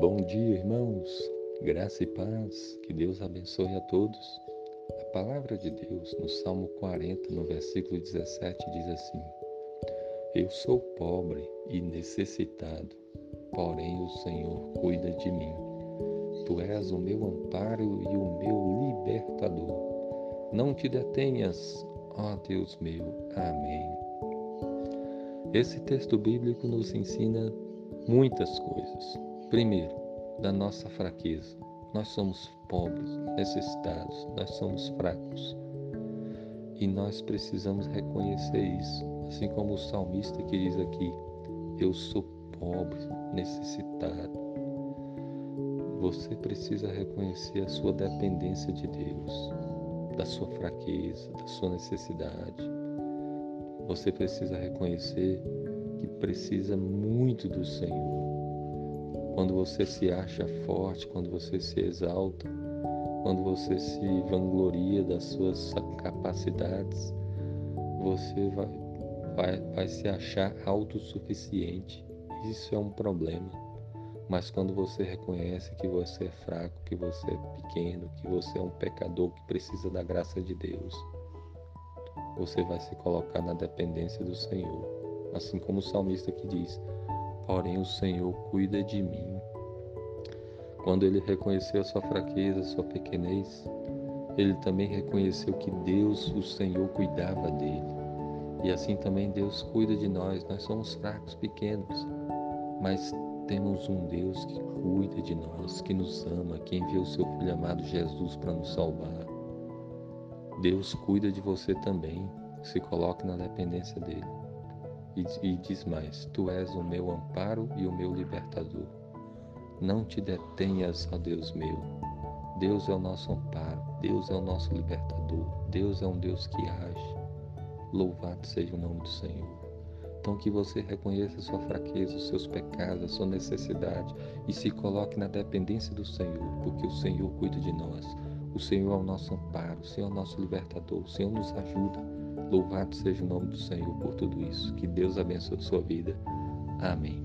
Bom dia, irmãos. Graça e paz. Que Deus abençoe a todos. A palavra de Deus no Salmo 40, no versículo 17, diz assim: Eu sou pobre e necessitado, porém o Senhor cuida de mim. Tu és o meu amparo e o meu libertador. Não te detenhas, ó Deus meu. Amém. Esse texto bíblico nos ensina muitas coisas. Primeiro, da nossa fraqueza. Nós somos pobres, necessitados, nós somos fracos. E nós precisamos reconhecer isso. Assim como o salmista que diz aqui: Eu sou pobre, necessitado. Você precisa reconhecer a sua dependência de Deus, da sua fraqueza, da sua necessidade. Você precisa reconhecer que precisa muito do Senhor quando você se acha forte, quando você se exalta, quando você se vangloria das suas capacidades, você vai, vai, vai se achar autossuficiente. Isso é um problema. Mas quando você reconhece que você é fraco, que você é pequeno, que você é um pecador que precisa da graça de Deus, você vai se colocar na dependência do Senhor. Assim como o salmista que diz: porém o Senhor cuida de mim. Quando ele reconheceu a sua fraqueza, a sua pequenez, ele também reconheceu que Deus, o Senhor, cuidava dele. E assim também Deus cuida de nós. Nós somos fracos, pequenos, mas temos um Deus que cuida de nós, que nos ama, que enviou o seu Filho amado Jesus para nos salvar. Deus cuida de você também. Se coloque na dependência dele. E, diz mais: Tu és o meu amparo e o meu libertador. Não te detenhas, ó Deus meu. Deus é o nosso amparo, Deus é o nosso libertador, Deus é um Deus que age. Louvado seja o nome do Senhor. Então que você reconheça sua fraqueza, os seus pecados, a sua necessidade e se coloque na dependência do Senhor, porque o Senhor cuida de nós. O Senhor é o nosso amparo, o Senhor é o nosso libertador, o Senhor nos ajuda. Louvado seja o nome do Senhor por tudo isso. Que Deus abençoe a sua vida. Amém.